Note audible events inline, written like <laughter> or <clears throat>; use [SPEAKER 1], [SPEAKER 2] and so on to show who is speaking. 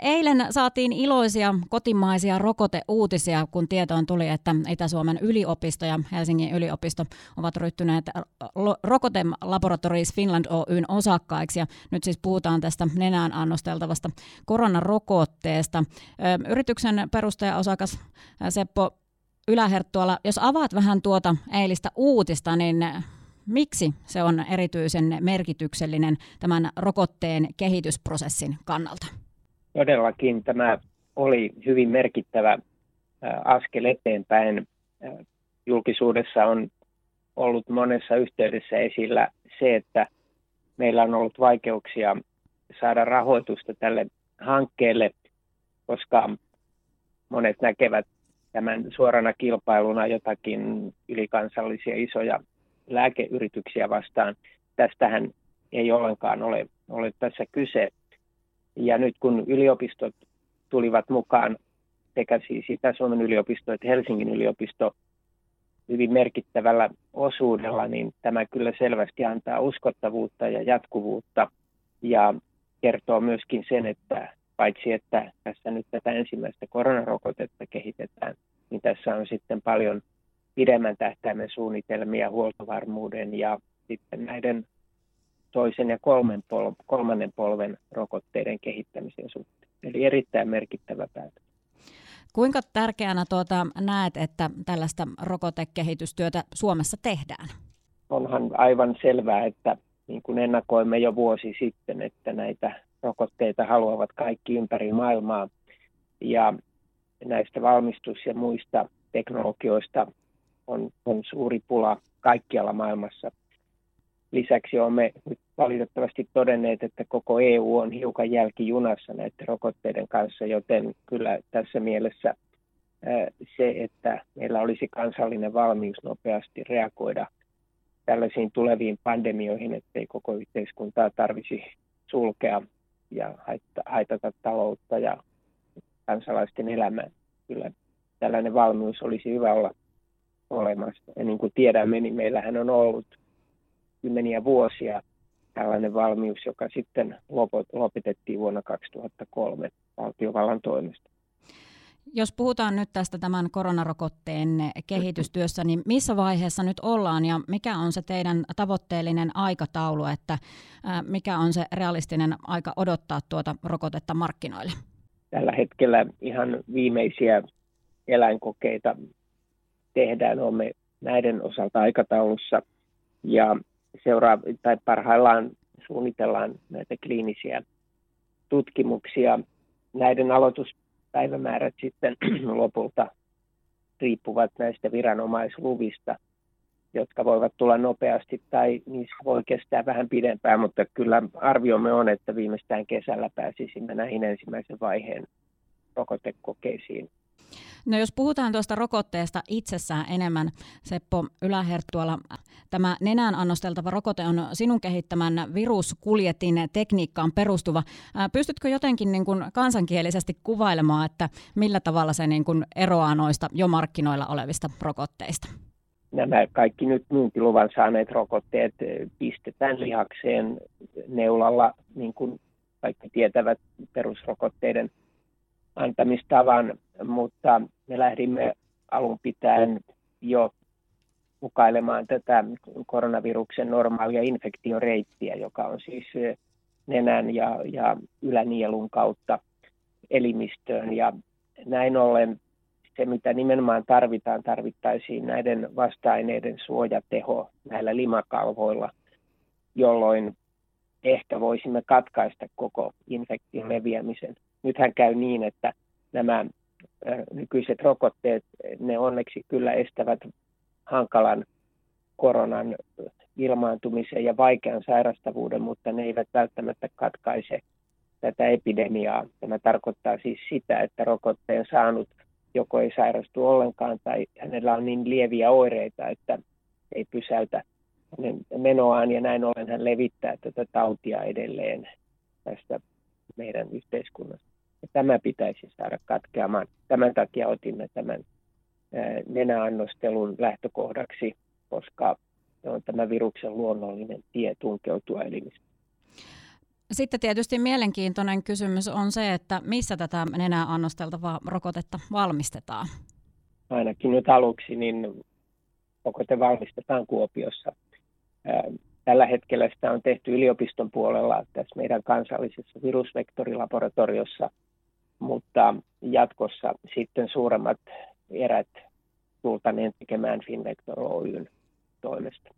[SPEAKER 1] Eilen saatiin iloisia kotimaisia rokoteuutisia, kun tietoon tuli, että Itä-Suomen yliopisto ja Helsingin yliopisto ovat ryhtyneet Rokote Laboratories Finland Oyn osakkaiksi. Ja nyt siis puhutaan tästä nenään annosteltavasta koronarokotteesta. Yrityksen perustaja-osakas Seppo Yläherttuala, jos avaat vähän tuota eilistä uutista, niin miksi se on erityisen merkityksellinen tämän rokotteen kehitysprosessin kannalta?
[SPEAKER 2] Todellakin tämä oli hyvin merkittävä askel eteenpäin. Julkisuudessa on ollut monessa yhteydessä esillä se, että meillä on ollut vaikeuksia saada rahoitusta tälle hankkeelle, koska monet näkevät tämän suorana kilpailuna jotakin ylikansallisia isoja lääkeyrityksiä vastaan. Tästähän ei ollenkaan ole, ole tässä kyse. Ja nyt kun yliopistot tulivat mukaan, sekä siis Itä-Suomen yliopisto että Helsingin yliopisto hyvin merkittävällä osuudella, niin tämä kyllä selvästi antaa uskottavuutta ja jatkuvuutta ja kertoo myöskin sen, että paitsi että tässä nyt tätä ensimmäistä koronarokotetta kehitetään, niin tässä on sitten paljon pidemmän tähtäimen suunnitelmia huoltovarmuuden ja sitten näiden toisen ja kolmen pol- kolmannen polven rokotteiden kehittämisen suhteen. Eli erittäin merkittävä päätös.
[SPEAKER 1] Kuinka tärkeänä tuota näet, että tällaista rokotekehitystyötä Suomessa tehdään?
[SPEAKER 2] Onhan aivan selvää, että niin kuin ennakoimme jo vuosi sitten, että näitä rokotteita haluavat kaikki ympäri maailmaa. Ja näistä valmistus- ja muista teknologioista on, on suuri pula kaikkialla maailmassa. Lisäksi olemme nyt valitettavasti todenneet, että koko EU on hiukan jälkijunassa näiden rokotteiden kanssa, joten kyllä tässä mielessä se, että meillä olisi kansallinen valmius nopeasti reagoida tällaisiin tuleviin pandemioihin, ettei koko yhteiskuntaa tarvisi sulkea ja haitata taloutta ja kansalaisten elämää. Kyllä tällainen valmius olisi hyvä olla olemassa. Ja niin kuin tiedämme, niin meillähän on ollut kymmeniä vuosia tällainen valmius, joka sitten lopetettiin vuonna 2003 valtiovallan toimesta.
[SPEAKER 1] Jos puhutaan nyt tästä tämän koronarokotteen kehitystyössä, niin missä vaiheessa nyt ollaan ja mikä on se teidän tavoitteellinen aikataulu, että mikä on se realistinen aika odottaa tuota rokotetta markkinoille?
[SPEAKER 2] Tällä hetkellä ihan viimeisiä eläinkokeita tehdään, olemme näiden osalta aikataulussa ja seuraa, tai parhaillaan suunnitellaan näitä kliinisiä tutkimuksia. Näiden aloituspäivämäärät sitten <clears throat> lopulta riippuvat näistä viranomaisluvista, jotka voivat tulla nopeasti tai niissä voi kestää vähän pidempään, mutta kyllä arviomme on, että viimeistään kesällä pääsisimme näihin ensimmäisen vaiheen rokotekokeisiin
[SPEAKER 1] No jos puhutaan tuosta rokotteesta itsessään enemmän, Seppo Yläherttuala, tämä nenään annosteltava rokote on sinun kehittämän viruskuljetin tekniikkaan perustuva. Pystytkö jotenkin niin kuin kansankielisesti kuvailemaan, että millä tavalla se niin kuin eroaa noista jo markkinoilla olevista rokotteista?
[SPEAKER 2] Nämä kaikki nyt myyntiluvan saaneet rokotteet pistetään lihakseen neulalla, niin kuin kaikki tietävät perusrokotteiden antamistavan, mutta me lähdimme alun pitäen jo mukailemaan tätä koronaviruksen normaalia infektioreittiä, joka on siis nenän ja, ja ylänielun kautta elimistöön. Ja näin ollen se, mitä nimenomaan tarvitaan, tarvittaisiin näiden vasta-aineiden suojateho näillä limakalvoilla, jolloin ehkä voisimme katkaista koko infektion leviämisen nythän käy niin, että nämä nykyiset rokotteet, ne onneksi kyllä estävät hankalan koronan ilmaantumisen ja vaikean sairastavuuden, mutta ne eivät välttämättä katkaise tätä epidemiaa. Tämä tarkoittaa siis sitä, että rokotteen saanut joko ei sairastu ollenkaan tai hänellä on niin lieviä oireita, että ei pysäytä hänen menoaan ja näin ollen hän levittää tätä tautia edelleen tästä meidän yhteiskunnasta. Tämä pitäisi saada katkeamaan. Tämän takia otimme tämän nenäannostelun lähtökohdaksi, koska se on tämä viruksen luonnollinen tie tunkeutua elimistä.
[SPEAKER 1] Sitten tietysti mielenkiintoinen kysymys on se, että missä tätä nenää annosteltavaa rokotetta valmistetaan?
[SPEAKER 2] Ainakin nyt aluksi, niin rokote valmistetaan Kuopiossa. Tällä hetkellä sitä on tehty yliopiston puolella tässä meidän kansallisessa virusvektorilaboratoriossa, mutta jatkossa sitten suuremmat erät tultaneen tekemään Finvector Oyn toimesta.